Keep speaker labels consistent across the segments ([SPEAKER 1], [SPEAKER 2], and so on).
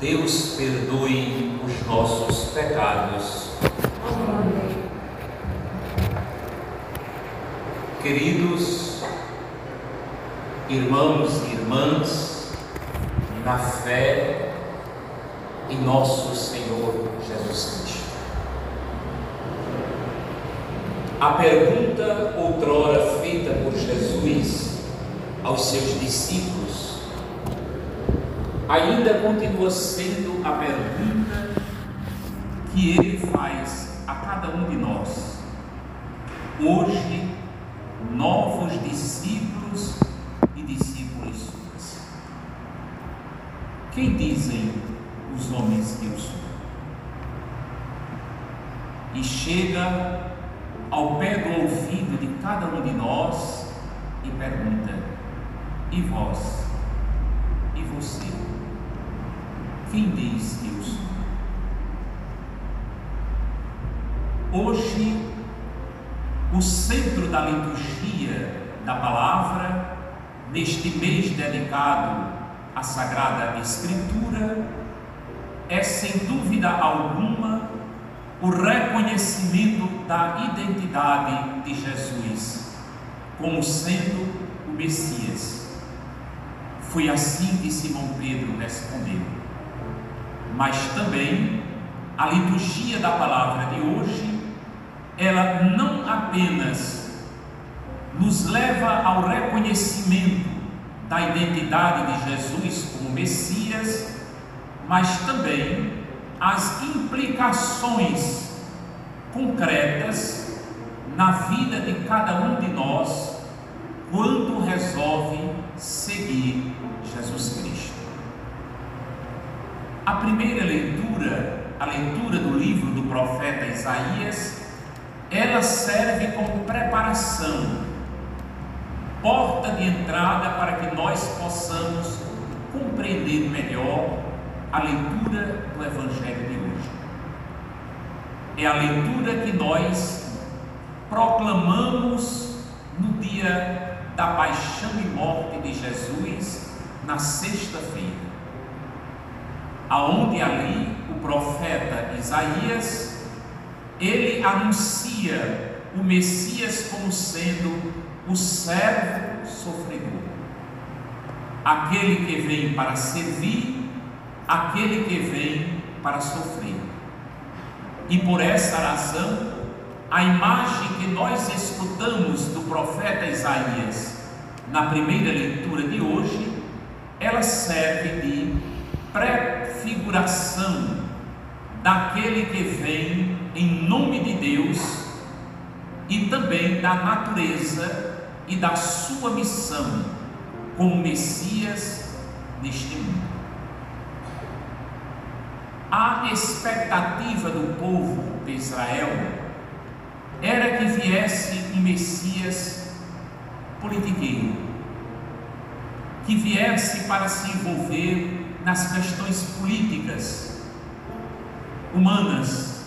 [SPEAKER 1] Deus perdoe os nossos pecados. Queridos irmãos e irmãs, na fé em nosso Senhor Jesus Cristo. A pergunta outrora feita por Jesus aos seus discípulos ainda continua sendo a pergunta que ele faz a cada um de nós. Hoje, novos discípulos e discípulas suas. Quem dizem os homens que eu sou? E chega ao pé do ouvido de cada um de nós e pergunta: E vós? E você? Quem diz que eu sou? Hoje, o centro da liturgia da palavra, neste mês dedicado à Sagrada Escritura, é sem dúvida alguma o reconhecimento da identidade de Jesus como sendo o Messias. Foi assim que Simão Pedro respondeu. Mas também a liturgia da palavra de hoje, ela não apenas nos leva ao reconhecimento da identidade de Jesus como Messias, mas também as implicações concretas na vida de cada um de nós quando resolve seguir Jesus Cristo. A primeira leitura, a leitura do livro do profeta Isaías, ela serve como preparação, porta de entrada para que nós possamos compreender melhor a leitura do Evangelho de hoje. É a leitura que nós proclamamos no dia da paixão e morte de Jesus, na sexta-feira, aonde ali o profeta Isaías ele anuncia o Messias como sendo o servo sofredor, aquele que vem para servir aquele que vem para sofrer. E por essa razão, a imagem que nós escutamos do profeta Isaías na primeira leitura de hoje, ela serve de prefiguração daquele que vem em nome de Deus e também da natureza e da sua missão como Messias neste mundo a expectativa do povo de Israel era que viesse um Messias politiqueiro, que viesse para se envolver nas questões políticas, humanas.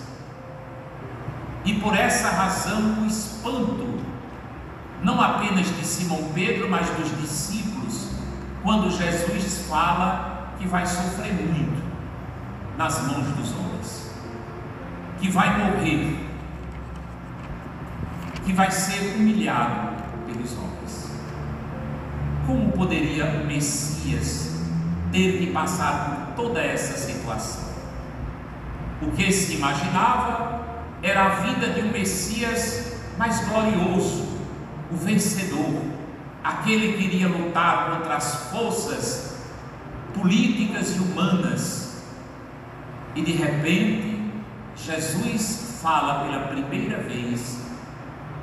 [SPEAKER 1] E por essa razão o espanto, não apenas de Simão Pedro, mas dos discípulos, quando Jesus fala que vai sofrer muito nas mãos dos homens, que vai morrer, que vai ser humilhado pelos homens. Como poderia o Messias ter que passar por toda essa situação? O que se imaginava era a vida de um Messias mais glorioso, o vencedor, aquele que iria lutar contra as forças políticas e humanas e de repente, Jesus fala pela primeira vez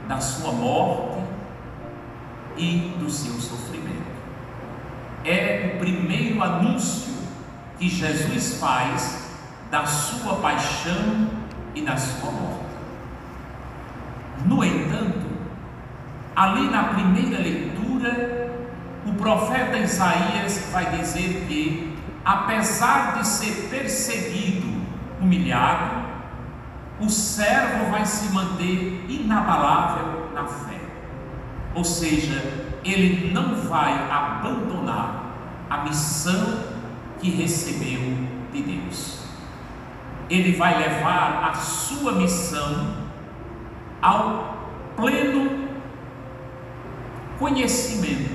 [SPEAKER 1] da sua morte e do seu sofrimento. É o primeiro anúncio que Jesus faz da sua paixão e da sua morte. No entanto, ali na primeira leitura, o profeta Isaías vai dizer que apesar de ser perseguido, humilhado, o servo vai se manter inabalável na fé. Ou seja, ele não vai abandonar a missão que recebeu de de Deus. Ele vai levar a sua missão ao pleno conhecimento,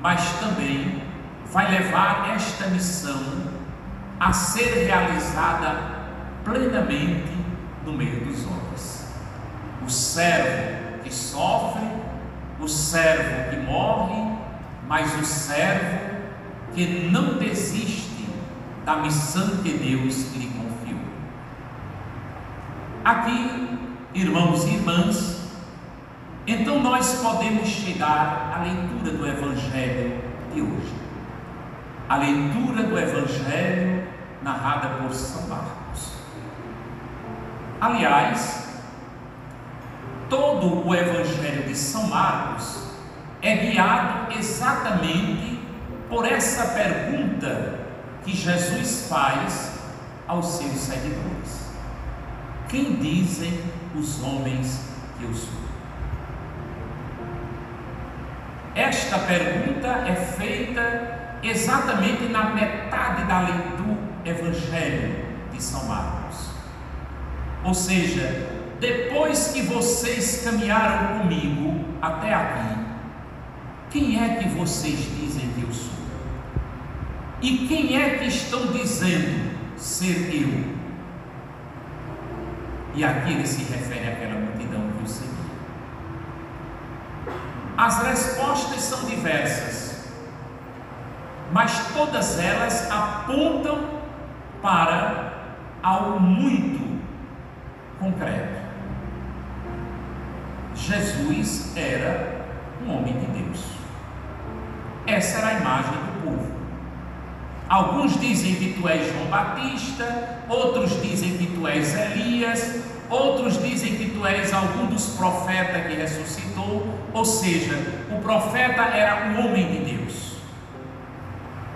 [SPEAKER 1] mas também vai levar esta missão a ser realizada plenamente no meio dos homens. O servo que sofre, o servo que morre, mas o servo que não desiste da missão que Deus lhe confiou. Aqui, irmãos e irmãs, então nós podemos chegar à leitura do Evangelho de hoje. A leitura do Evangelho narrada por São Marcos. Aliás, todo o Evangelho de São Marcos é guiado exatamente por essa pergunta que Jesus faz aos seus seguidores: Quem dizem os homens que eu sou? Esta pergunta é feita exatamente na metade da leitura do Evangelho de São Marcos. Ou seja, depois que vocês caminharam comigo até aqui, quem é que vocês dizem que eu sou? E quem é que estão dizendo ser eu? E aqui ele se refere àquela multidão que o seguia. As respostas são diversas, mas todas elas apontam para algo muito concreto. Jesus era um homem de Deus. Essa era a imagem do povo. Alguns dizem que tu és João Batista, outros dizem que tu és Elias, outros dizem que tu és algum dos profetas que ressuscitou, ou seja, o profeta era um homem de Deus.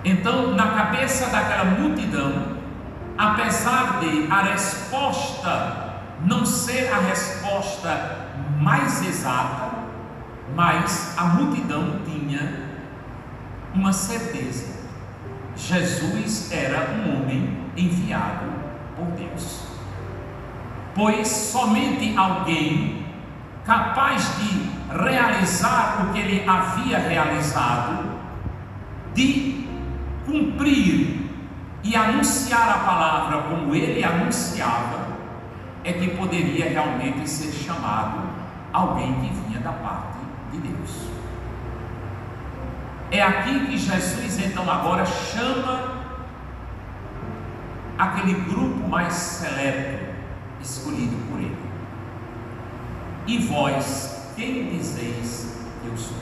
[SPEAKER 1] Então, na cabeça daquela multidão, apesar de a resposta não ser a resposta mais exata, mas a multidão tinha uma certeza: Jesus era um homem enviado por Deus. Pois somente alguém capaz de realizar o que ele havia realizado, de cumprir e anunciar a palavra como ele anunciava, é que poderia realmente ser chamado alguém que vinha da parte de Deus. É aqui que Jesus então agora chama aquele grupo mais seleto escolhido por ele. E vós, quem dizeis que eu sou?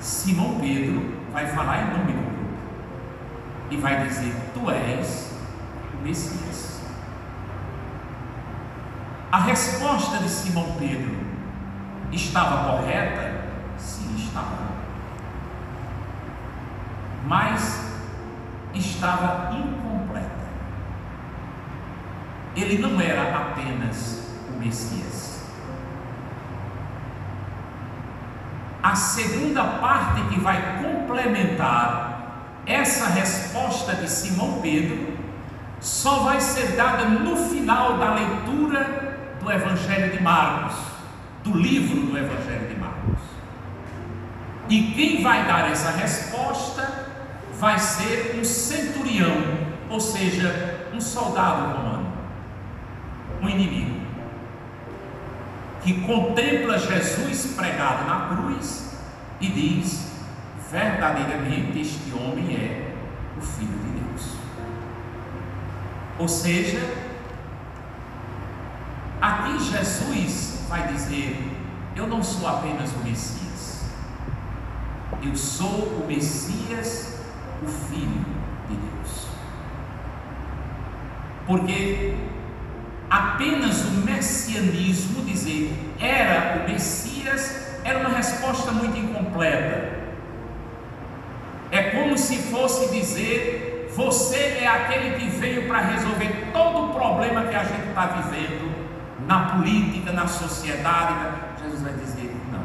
[SPEAKER 1] Simão Pedro vai falar em nome do grupo e vai dizer: Tu és o Messias. A resposta de Simão Pedro estava correta? mas estava incompleta. Ele não era apenas o Messias. A segunda parte que vai complementar essa resposta de Simão Pedro só vai ser dada no final da leitura do Evangelho de Marcos, do livro do Evangelho de Marcos. E quem vai dar essa resposta vai ser um centurião, ou seja, um soldado romano, um inimigo, que contempla Jesus pregado na cruz e diz: verdadeiramente este homem é o Filho de Deus. Ou seja, aqui Jesus vai dizer: Eu não sou apenas o Messias, eu sou o Messias o Filho de Deus. Porque apenas o messianismo, dizer era o Messias, era uma resposta muito incompleta. É como se fosse dizer: você é aquele que veio para resolver todo o problema que a gente está vivendo na política, na sociedade. Jesus vai dizer: não,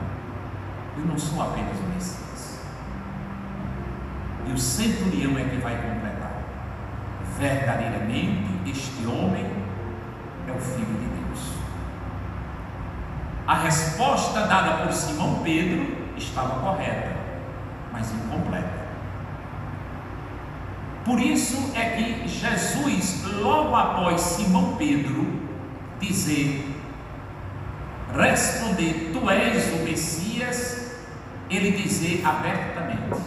[SPEAKER 1] eu não sou apenas o Messias. E o centurião é que vai completar. Verdadeiramente, este homem é o Filho de Deus. A resposta dada por Simão Pedro estava correta, mas incompleta. Por isso é que Jesus, logo após Simão Pedro dizer, responder, Tu és o Messias, ele dizer abertamente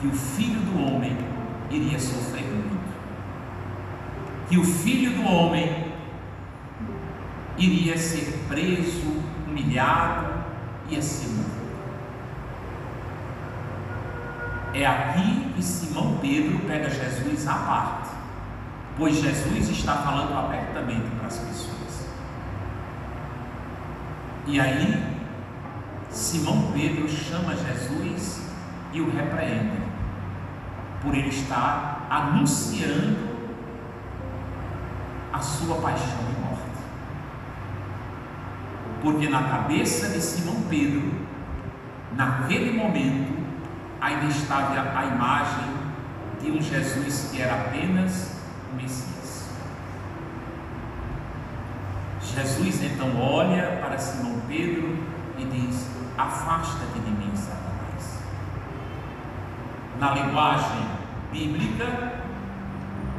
[SPEAKER 1] que o filho do homem iria sofrer que o filho do homem iria ser preso, humilhado, ser morto. É aqui que Simão Pedro pega Jesus à parte, pois Jesus está falando abertamente para as pessoas. E aí, Simão Pedro chama Jesus e o repreende, por ele estar anunciando a sua paixão e morte. Porque na cabeça de Simão Pedro, naquele momento, ainda estava a imagem de um Jesus que era apenas o Messias. Jesus então olha para Simão Pedro e diz: Afasta-te de mim, Satanás. Na linguagem bíblica,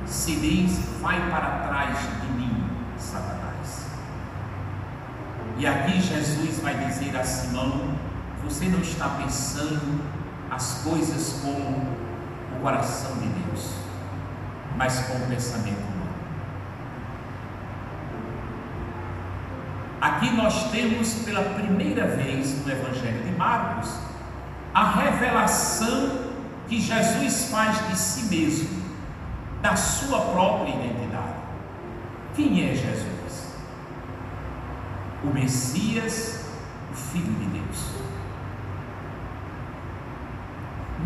[SPEAKER 1] se diz: Vai para trás de mim, Satanás. E aqui Jesus vai dizer a Simão: Você não está pensando as coisas com o coração de Deus, mas com o pensamento humano. Aqui nós temos pela primeira vez no Evangelho de Marcos a revelação que Jesus faz de si mesmo, da sua própria identidade. Quem é Jesus? O Messias, o Filho de Deus.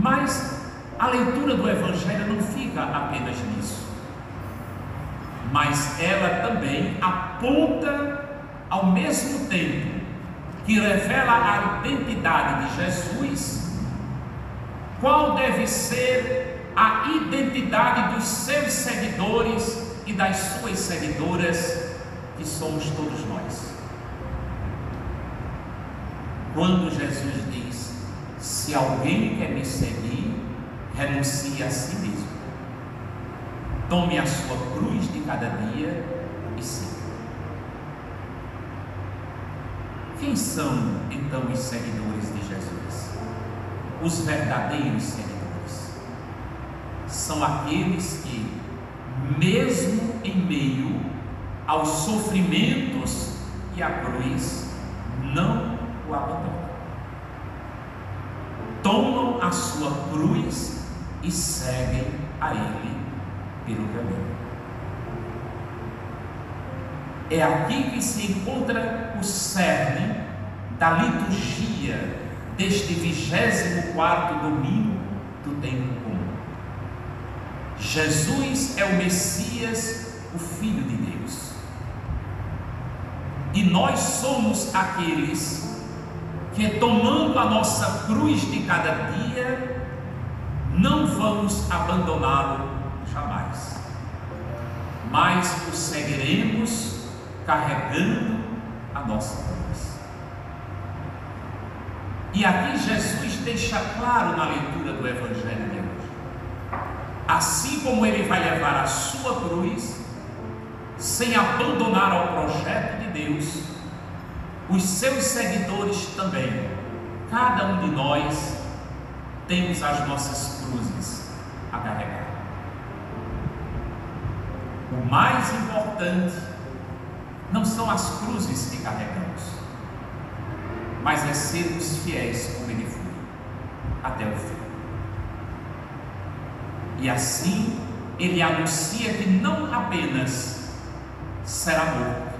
[SPEAKER 1] Mas a leitura do Evangelho não fica apenas nisso, mas ela também aponta ao mesmo tempo que revela a identidade de Jesus, qual deve ser a identidade dos seus seguidores e das suas seguidoras, que somos todos nós. Quando Jesus diz: se alguém quer me seguir, renuncie a si mesmo. Tome a sua cruz de cada dia e siga. Quem são então os seguidores de Jesus? Os verdadeiros seguidores são aqueles que, mesmo em meio aos sofrimentos e à cruz, não o abandonam tomam a sua cruz e seguem a Ele pelo caminho. É aqui que se encontra o cerne da liturgia deste 24 domingo do tempo. Jesus é o Messias, o Filho de Deus. E nós somos aqueles que tomando a nossa cruz de cada dia, não vamos abandoná-lo jamais, mas o seguiremos carregando a nossa cruz. E aqui Jesus deixa claro na leitura do Evangelho assim como ele vai levar a sua cruz, sem abandonar ao projeto de Deus, os seus seguidores também. Cada um de nós temos as nossas cruzes a carregar. O mais importante não são as cruzes que carregamos, mas é sermos fiéis como ele foi, até o fim. E assim ele anuncia que não apenas será morto,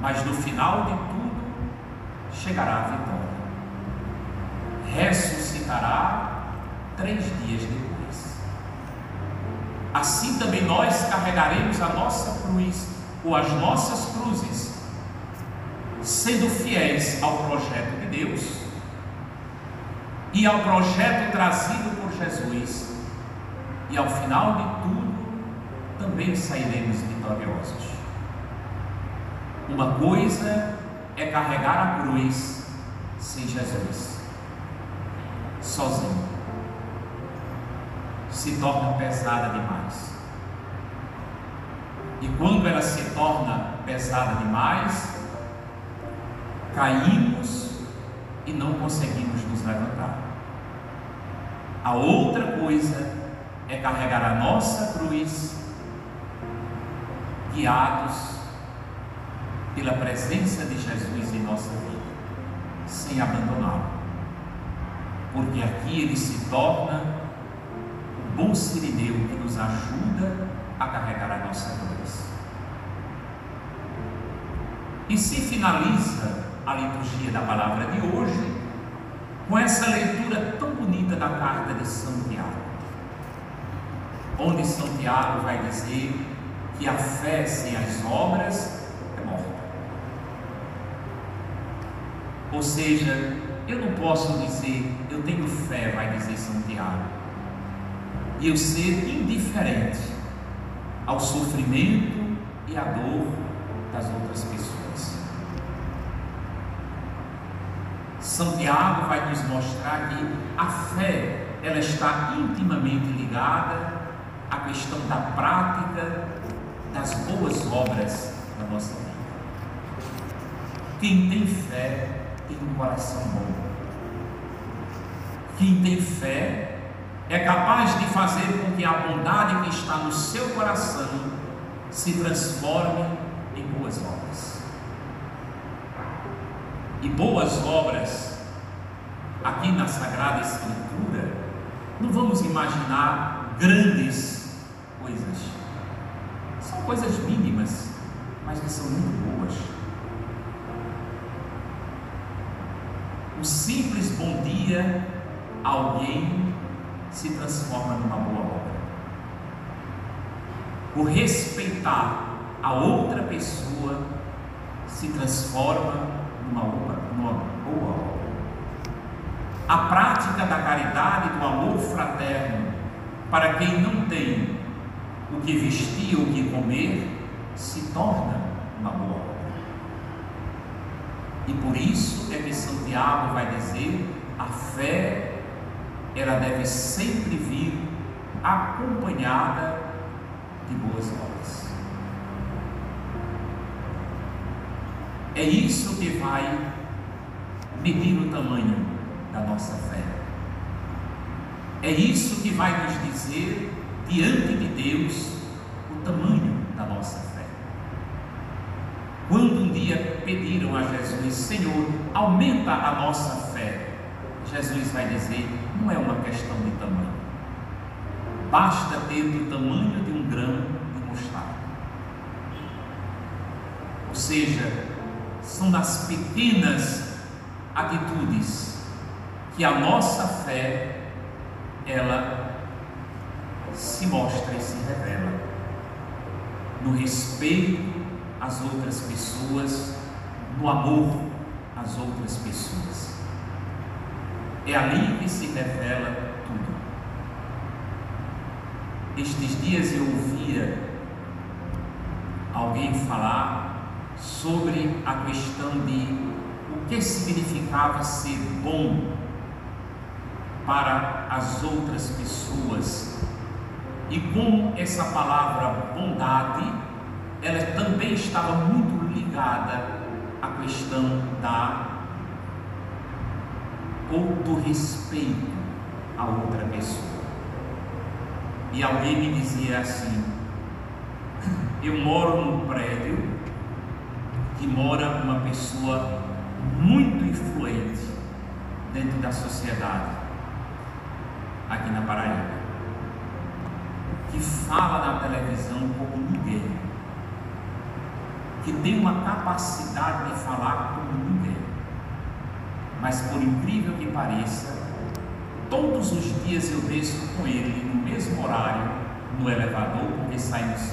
[SPEAKER 1] mas no final de tudo chegará a vitória. Ressuscitará três dias depois. Assim também nós carregaremos a nossa cruz ou as nossas cruzes, sendo fiéis ao projeto de Deus, e ao projeto trazido por Jesus, e ao final de tudo, também sairemos vitoriosos. Uma coisa é carregar a cruz sem Jesus, sozinho. Se torna pesada demais. E quando ela se torna pesada demais, caímos e não conseguimos nos levantar. A outra coisa é carregar a nossa cruz, guiados pela presença de Jesus em nossa vida, sem abandoná-lo. Porque aqui ele se torna o bom sirineu que nos ajuda a carregar a nossa cruz. E se finaliza a liturgia da palavra de hoje com essa leitura tão bonita da carta de Santiago, onde Santiago vai dizer que a fé sem as obras é morta. Ou seja, eu não posso dizer eu tenho fé, vai dizer Santiago, e eu ser indiferente ao sofrimento e à dor das outras pessoas. Santiago vai nos mostrar que a fé ela está intimamente ligada à questão da prática das boas obras da nossa vida. Quem tem fé tem um coração bom. Quem tem fé é capaz de fazer com que a bondade que está no seu coração se transforme em boas obras. E boas obras, aqui na Sagrada Escritura, não vamos imaginar grandes coisas mínimas, mas que são muito boas. O simples bom dia a alguém se transforma numa boa obra. O respeitar a outra pessoa se transforma numa, numa boa obra. A prática da caridade, do amor fraterno, para quem não tem o que vestir o que comer, se torna uma boa obra. E por isso é que Santiago vai dizer: a fé ela deve sempre vir acompanhada de boas obras. É isso que vai medir o tamanho da nossa fé. É isso que vai nos dizer diante de Deus o tamanho da nossa fé. Quando um dia pediram a Jesus, Senhor, aumenta a nossa fé, Jesus vai dizer: não é uma questão de tamanho, basta ter o tamanho de um grão de mostarda. Ou seja, são nas pequenas atitudes que a nossa fé ela se mostra e se revela no respeito às outras pessoas, no amor às outras pessoas. É ali que se revela tudo. Estes dias eu ouvia alguém falar sobre a questão de o que significava ser bom para as outras pessoas e como essa palavra bondade ela também estava muito ligada à questão da ou do respeito a outra pessoa. E alguém me dizia assim: eu moro num prédio que mora uma pessoa muito influente dentro da sociedade aqui na Paraíba, que fala na televisão como ninguém, que tem uma capacidade de falar como ninguém. Mas por incrível que pareça, todos os dias eu desço com ele no mesmo horário no elevador, porque saímos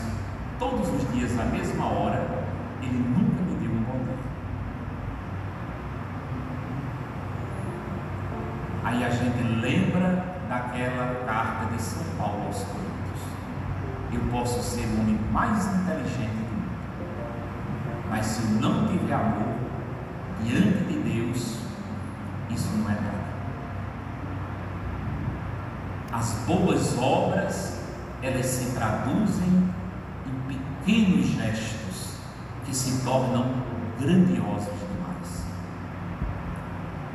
[SPEAKER 1] todos os dias na mesma hora, ele nunca me deu um bom dia. Aí a gente lembra daquela carta de São Paulo aos Coríntios. Eu posso ser o homem mais inteligente do mundo, mas se eu não tiver amor diante de Deus, isso não é nada. As boas obras, elas se traduzem em pequenos gestos que se tornam grandiosos demais.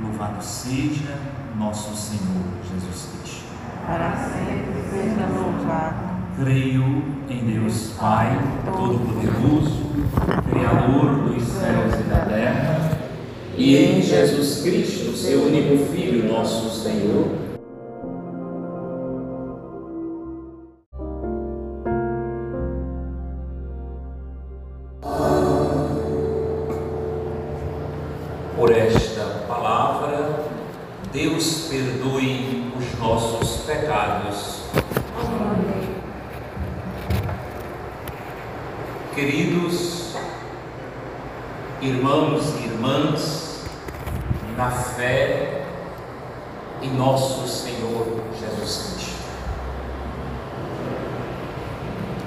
[SPEAKER 1] Louvado seja nosso Senhor Jesus Cristo.
[SPEAKER 2] Para sempre seja louvado.
[SPEAKER 1] Creio em Deus Pai Todo-Poderoso, Criador dos céus e da terra, e em Jesus Cristo, seu único Filho, nosso Senhor. Por esta palavra, Deus perdoe os nossos pecados. Queridos irmãos e irmãs, na fé em nosso Senhor Jesus Cristo.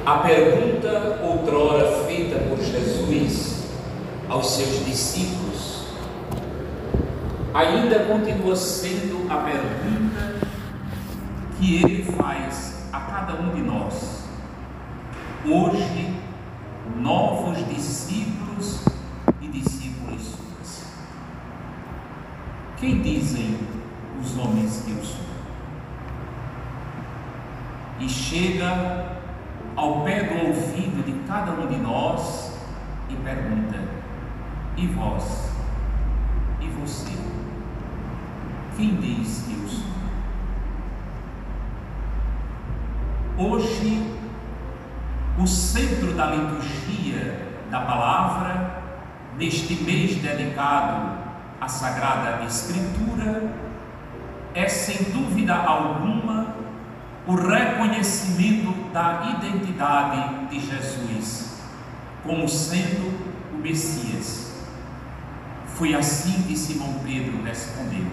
[SPEAKER 1] A pergunta outrora feita por Jesus aos seus discípulos ainda continua sendo a pergunta que ele faz a cada um de nós. Hoje, novos discípulos e discípulas suas. Quem dizem os homens que eu sou? E chega ao pé do ouvido de cada um de nós e pergunta: E vós? E você? Quem diz que eu sou? Hoje, o centro da liturgia da palavra, neste mês dedicado à Sagrada Escritura, é sem dúvida alguma o reconhecimento da identidade de Jesus como sendo o Messias. Foi assim que Simão Pedro respondeu.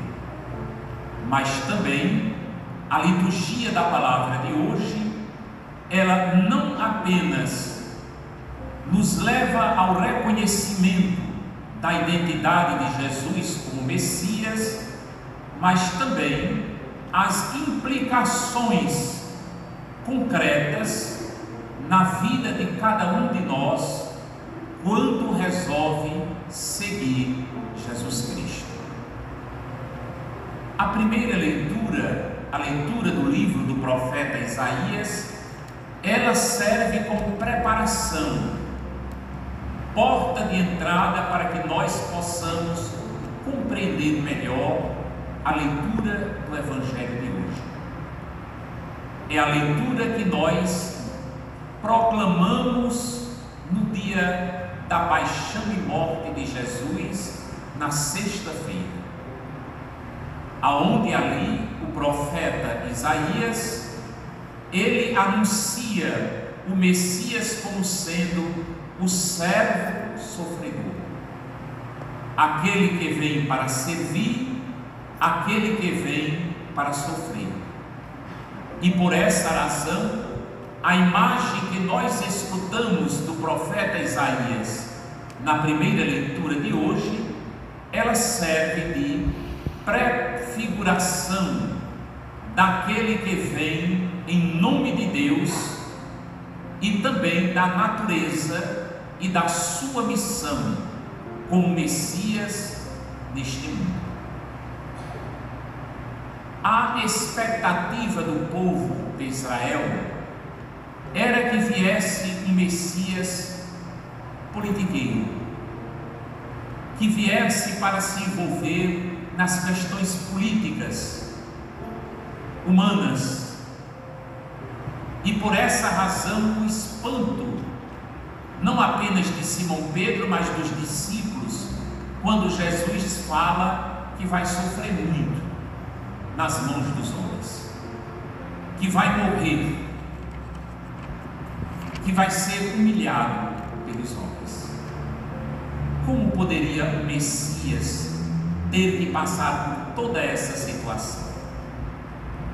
[SPEAKER 1] Mas também a liturgia da palavra de hoje ela não apenas nos leva ao reconhecimento da identidade de Jesus como Messias, mas também as implicações concretas na vida de cada um de nós quando resolve seguir Jesus Cristo. A primeira leitura, a leitura do livro do profeta Isaías, ela serve como preparação, porta de entrada para que nós possamos compreender melhor a leitura do Evangelho de hoje. É a leitura que nós proclamamos no dia da paixão e morte de Jesus, na sexta-feira, aonde ali o profeta Isaías ele anuncia o Messias como sendo o servo sofredor, aquele que vem para servir, aquele que vem para sofrer. E por essa razão, a imagem que nós escutamos do profeta Isaías na primeira leitura de hoje, ela serve de prefiguração daquele que vem em nome de Deus e também da natureza e da sua missão como Messias neste mundo. A expectativa do povo de Israel era que viesse um Messias politiqueiro, que viesse para se envolver nas questões políticas, humanas, e por essa razão o espanto, não apenas de Simão Pedro, mas dos discípulos, quando Jesus fala que vai sofrer muito nas mãos dos homens, que vai morrer, que vai ser humilhado pelos homens. Como poderia o Messias ter que passar por toda essa situação?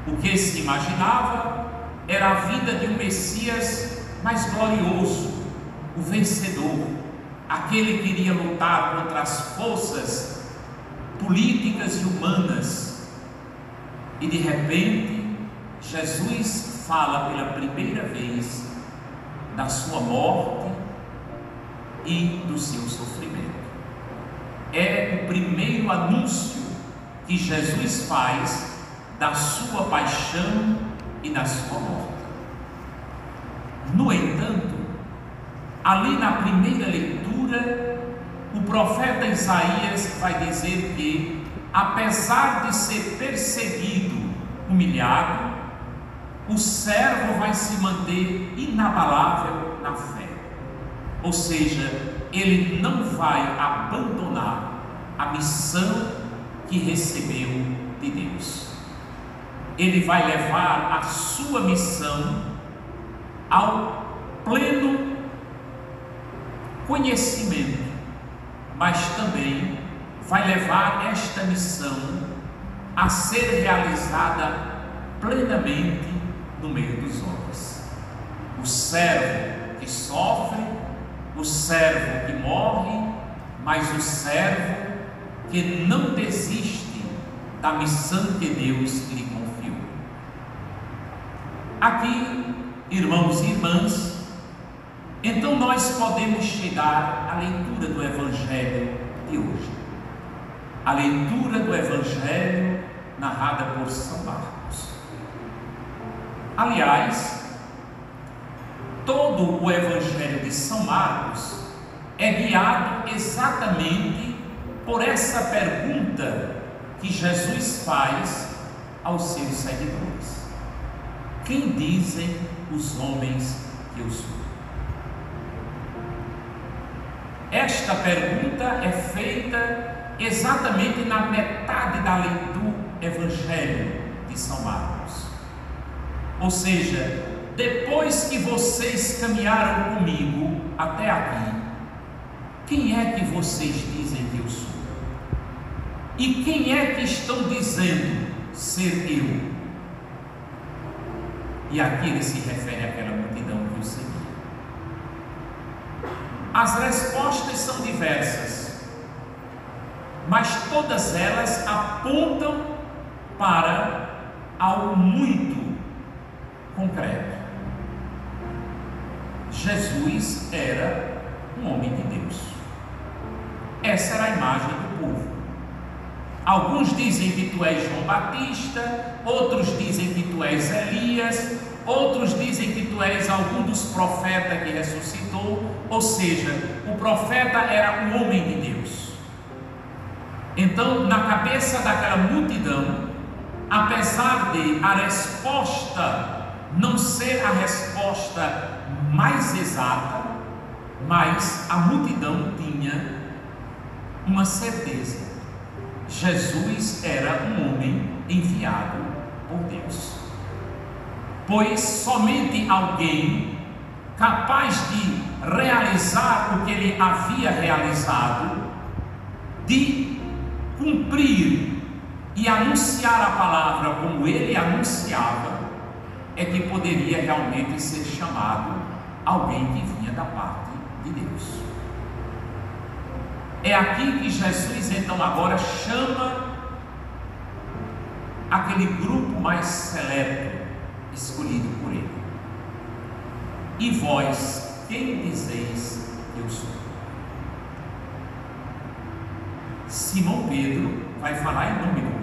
[SPEAKER 1] O que se imaginava era a vida de um Messias mais glorioso, o vencedor, aquele que iria lutar contra as forças políticas e humanas. E de repente, Jesus fala pela primeira vez da sua morte e do seu sofrimento. É o primeiro anúncio que Jesus faz da sua paixão e da sua morte. No entanto, ali na primeira leitura, o profeta Isaías vai dizer que, apesar de ser perseguido, humilhado, o servo vai se manter inabalável na fé. Ou seja, ele não vai abandonar a missão que recebeu de Deus. Ele vai levar a sua missão ao pleno conhecimento, mas também vai levar esta missão a ser realizada plenamente no meio dos homens. O servo que sofre, o servo que morre, mas o servo que não desiste da missão que Deus lhe confiou. Aqui, irmãos e irmãs, então nós podemos chegar à leitura do Evangelho de hoje. A leitura do Evangelho narrada por São Marcos. Aliás, todo o Evangelho de São Marcos é guiado exatamente por essa pergunta que Jesus faz aos seus seguidores: Quem dizem os homens que eu sou? Esta pergunta é feita exatamente na metade da leitura do Evangelho de São Marcos. Ou seja, depois que vocês caminharam comigo até aqui, quem é que vocês dizem que eu sou? E quem é que estão dizendo ser eu? E aqui ele se refere àquela multidão que o seguia. As respostas são diversas, mas todas elas apontam para algo muito concreto. Jesus era um homem de Deus. Essa era a imagem do povo. Alguns dizem que tu és João Batista, outros dizem que tu és Elias, outros dizem que tu és algum dos profetas que ressuscitou, ou seja, o profeta era um homem de Deus. Então, na cabeça daquela multidão, apesar de a resposta não ser a resposta mais exata, mas a multidão tinha uma certeza: Jesus era um homem enviado por Deus. Pois somente alguém capaz de realizar o que ele havia realizado, de cumprir e anunciar a palavra como ele anunciava, é que poderia realmente ser chamado alguém que vinha da parte de Deus. É aqui que Jesus então agora chama aquele grupo mais seleto escolhido por ele. E vós, quem dizeis que eu sou? Simão Pedro vai falar em nome do grupo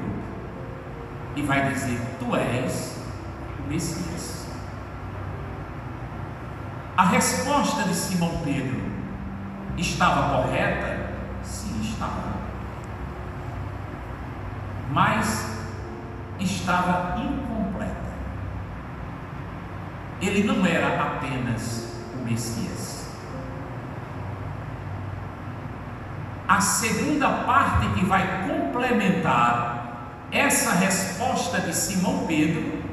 [SPEAKER 1] e vai dizer: Tu és o Messias. A resposta de Simão Pedro estava correta? Sim, estava. Mas estava incompleta. Ele não era apenas Messias. A segunda parte que vai complementar essa resposta de Simão Pedro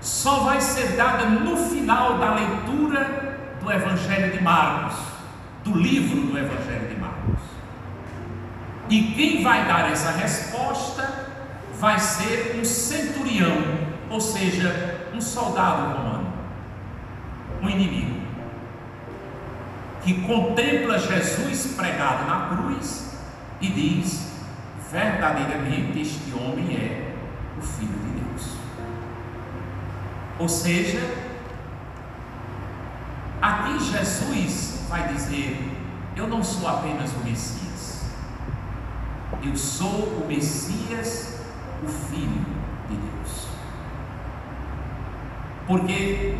[SPEAKER 1] só vai ser dada no final da leitura do Evangelho de Marcos, do livro do Evangelho de Marcos. E quem vai dar essa resposta vai ser um centurião ou seja, um soldado romano, um inimigo, que contempla Jesus pregado na cruz e diz: verdadeiramente este homem é o Filho de Deus. Ou seja, aqui Jesus vai dizer: Eu não sou apenas o Messias, eu sou o Messias, o Filho de Deus. Porque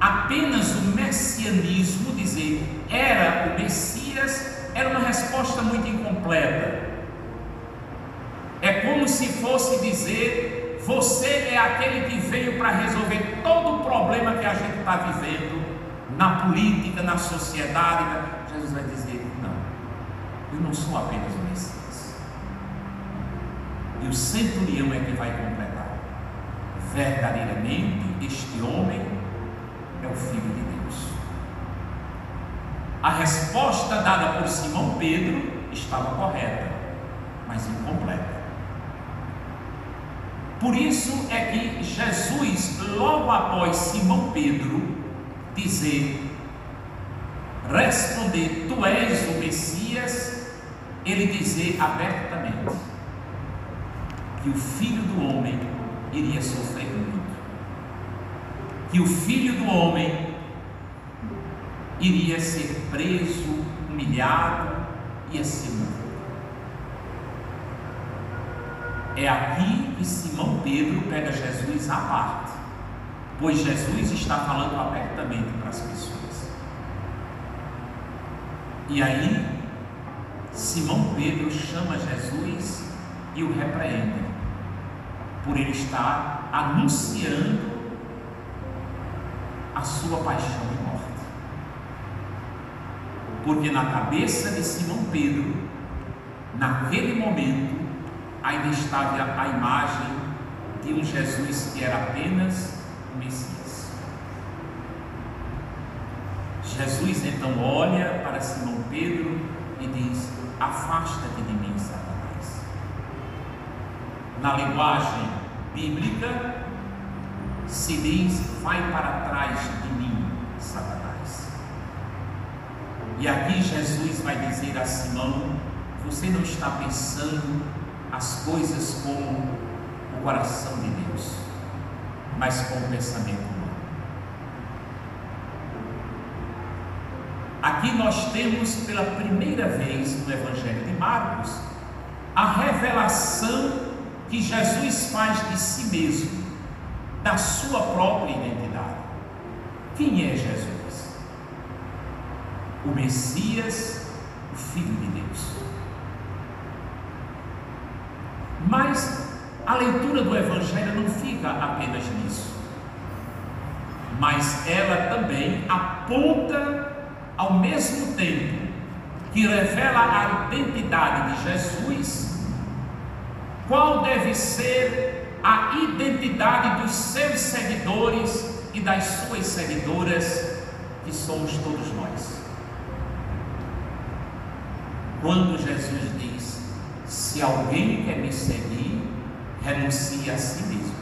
[SPEAKER 1] apenas o messianismo, dizer era o Messias, era uma resposta muito incompleta. É como se fosse dizer: você é aquele que veio para resolver todo o problema que a gente está vivendo na política, na sociedade. Jesus vai dizer: não, eu não sou apenas o Messias. E o centurião é que vai completar. Verdadeiramente, este homem é o Filho de Deus. A resposta dada por Simão Pedro estava correta, mas incompleta. Por isso é que Jesus, logo após Simão Pedro dizer, responder, Tu és o Messias, ele dizer abertamente que o filho do homem iria sofrer que o filho do homem iria ser preso, humilhado, ser morto. É aqui que Simão Pedro pega Jesus à parte, pois Jesus está falando abertamente para as pessoas. E aí, Simão Pedro chama Jesus e o repreende, por ele estar anunciando a sua paixão e morte. Porque na cabeça de Simão Pedro, naquele momento, ainda estava a imagem de um Jesus que era apenas o Messias. Jesus então olha para Simão Pedro e diz: Afasta-te de mim, Satanás. Na linguagem bíblica, se diz: Vai para trás de mim, Satanás. E aqui Jesus vai dizer a Simão: Você não está pensando as coisas com o coração de Deus, mas com o pensamento humano. Aqui nós temos pela primeira vez no Evangelho de Marcos a revelação que Jesus faz de si mesmo, da sua própria identidade. Quem é Jesus? O Messias, o Filho de Deus. Mas a leitura do Evangelho não fica apenas nisso, mas ela também aponta ao mesmo tempo que revela a identidade de Jesus, qual deve ser a identidade dos seus seguidores e das suas seguidoras, que somos todos nós. Quando Jesus diz: Se alguém quer me seguir, renuncie a si mesmo,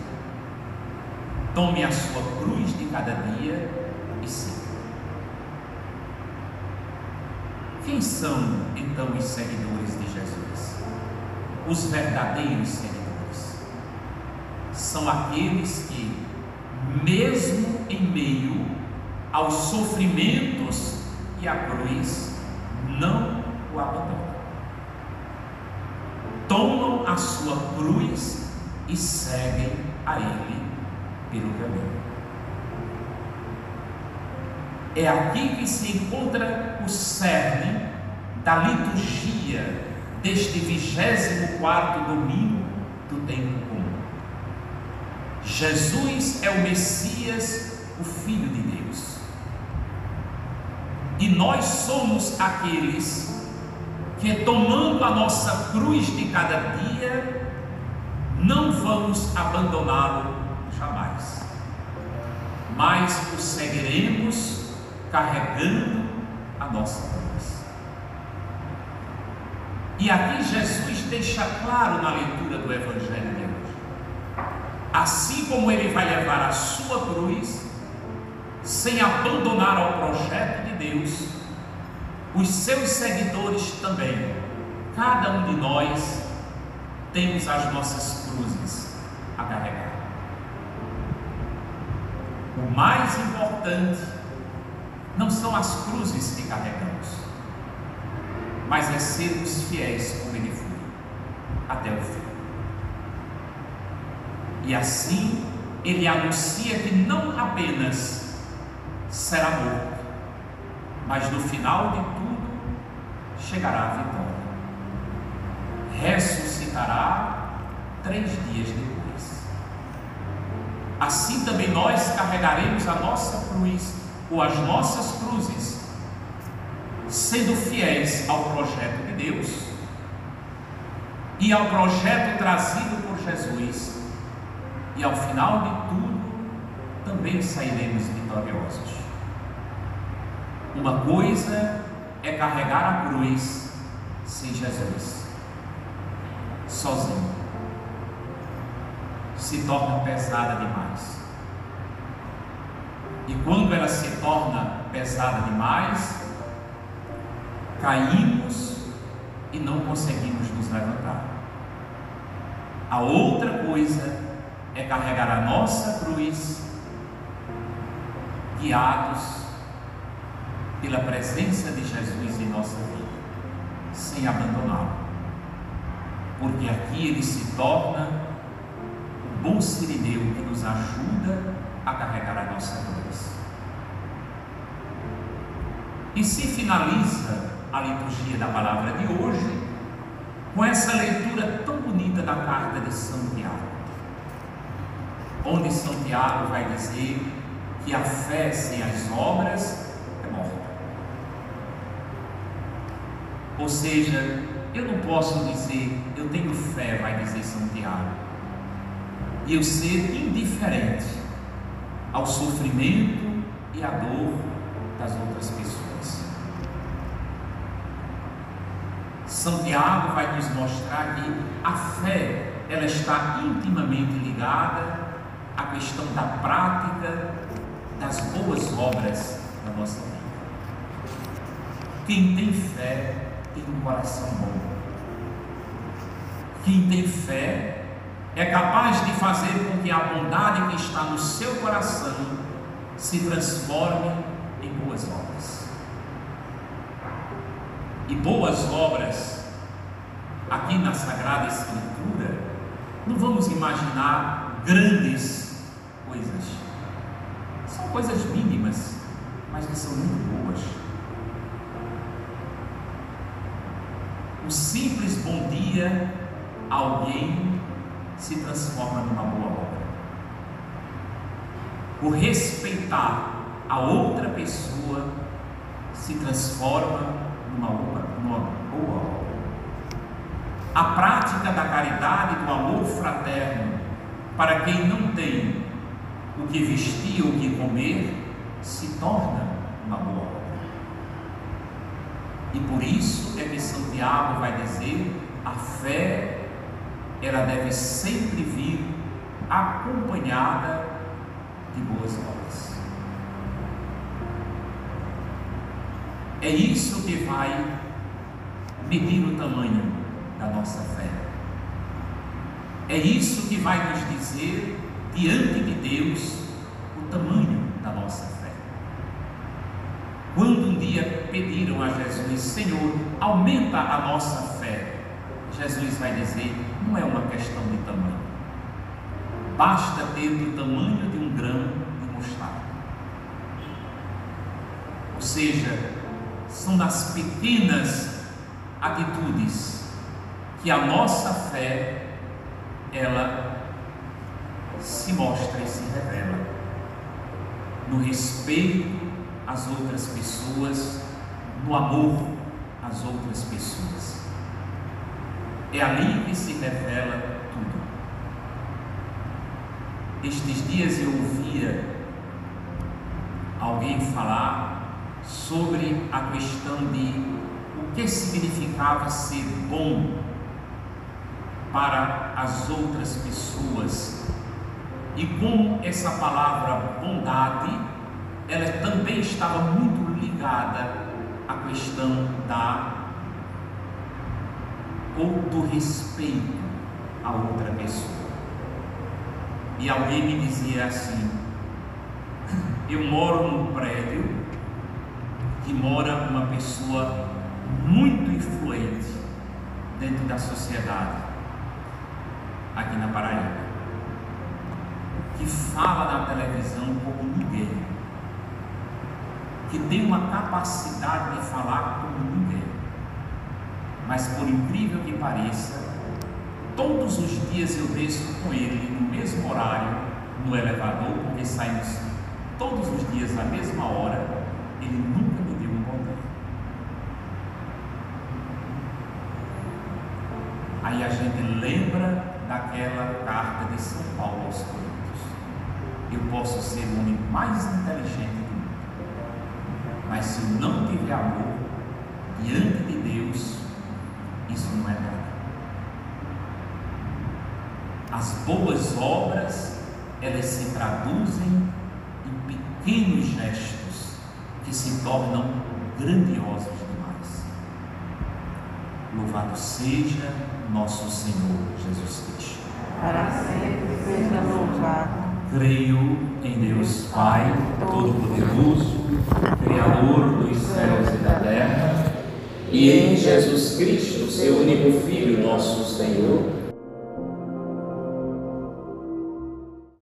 [SPEAKER 1] tome a sua cruz de cada dia e siga. Quem são então os seguidores de Jesus? Os verdadeiros seguidores são aqueles que, mesmo em meio aos sofrimentos e à cruz, não o abandonam. Tomam a sua cruz e seguem a Ele pelo caminho. É aqui que se encontra o cerne da liturgia deste 24 domingo do tempo. Jesus é o Messias, o Filho de Deus. E nós somos aqueles que, tomando a nossa cruz de cada dia, não vamos abandoná-lo jamais, mas o seguiremos carregando a nossa cruz. E aqui Jesus deixa claro na leitura do Evangelho assim como ele vai levar a sua cruz, sem abandonar ao projeto de Deus, os seus seguidores também, cada um de nós, temos as nossas cruzes a carregar. O mais importante não são as cruzes que carregamos, mas é sermos fiéis como Ele foi, até o fim. E assim ele anuncia que não apenas será morto, mas no final de tudo chegará a vitória. Ressuscitará três dias depois. Assim também nós carregaremos a nossa cruz ou as nossas cruzes, sendo fiéis ao projeto de Deus e ao projeto trazido por Jesus e ao final de tudo também sairemos vitoriosos. Uma coisa é carregar a cruz sem Jesus, sozinho. Se torna pesada demais. E quando ela se torna pesada demais, caímos e não conseguimos nos levantar. A outra coisa é carregar a nossa cruz, guiados pela presença de Jesus em nossa vida, sem abandoná-lo. Porque aqui ele se torna o bom sirineu que nos ajuda a carregar a nossa cruz. E se finaliza a liturgia da palavra de hoje com essa leitura tão bonita da carta de São Tiago onde Santiago vai dizer que a fé sem as obras é morta. Ou seja, eu não posso dizer eu tenho fé, vai dizer Santiago, e eu ser indiferente ao sofrimento e à dor das outras pessoas. Santiago vai nos mostrar que a fé ela está intimamente ligada a questão da prática das boas obras na nossa vida. Quem tem fé tem um coração bom. Quem tem fé é capaz de fazer com que a bondade que está no seu coração se transforme em boas obras. E boas obras, aqui na Sagrada Escritura, não vamos imaginar grandes coisas. São coisas mínimas, mas que são muito boas. O simples bom dia a alguém se transforma numa boa obra. O respeitar a outra pessoa se transforma numa, numa boa obra. A prática da caridade, do amor fraterno para quem não tem o que vestir o que comer se torna uma boa obra. E por isso é que Santiago vai dizer: a fé ela deve sempre vir acompanhada de boas obras. É isso que vai medir o tamanho da nossa fé. É isso que vai nos dizer diante de Deus o tamanho da nossa fé. Quando um dia pediram a Jesus, Senhor, aumenta a nossa fé, Jesus vai dizer: não é uma questão de tamanho, basta ter o tamanho de um grão de mostarda. Ou seja, são nas pequenas atitudes que a nossa fé ela se mostra e se revela no respeito às outras pessoas, no amor às outras pessoas. É ali que se revela tudo. Estes dias eu ouvia alguém falar sobre a questão de o que significava ser bom para as outras pessoas E como essa palavra bondade, ela também estava muito ligada à questão da ou do respeito a outra pessoa. E alguém me dizia assim: eu moro num prédio que mora uma pessoa muito influente dentro da sociedade aqui na Paraíba, que fala na televisão como ninguém, que tem uma capacidade de falar como ninguém. Mas por incrível que pareça, todos os dias eu desço com ele no mesmo horário no elevador, porque saímos todos os dias na mesma hora, ele nunca me deu um bom dia. Aí a gente lembra daquela carta de São Paulo aos Coríntios. Eu posso ser o homem mais inteligente do mundo, mas se eu não tiver amor diante de Deus, isso não é nada. As boas obras, elas se traduzem em pequenos gestos que se tornam grandiosos demais. Louvado seja nosso Senhor Jesus Cristo.
[SPEAKER 2] Para sempre seja louvado.
[SPEAKER 1] Creio em Deus Pai, Todo-Poderoso, Criador dos céus e da terra, e em Jesus Cristo, seu único Filho, nosso Senhor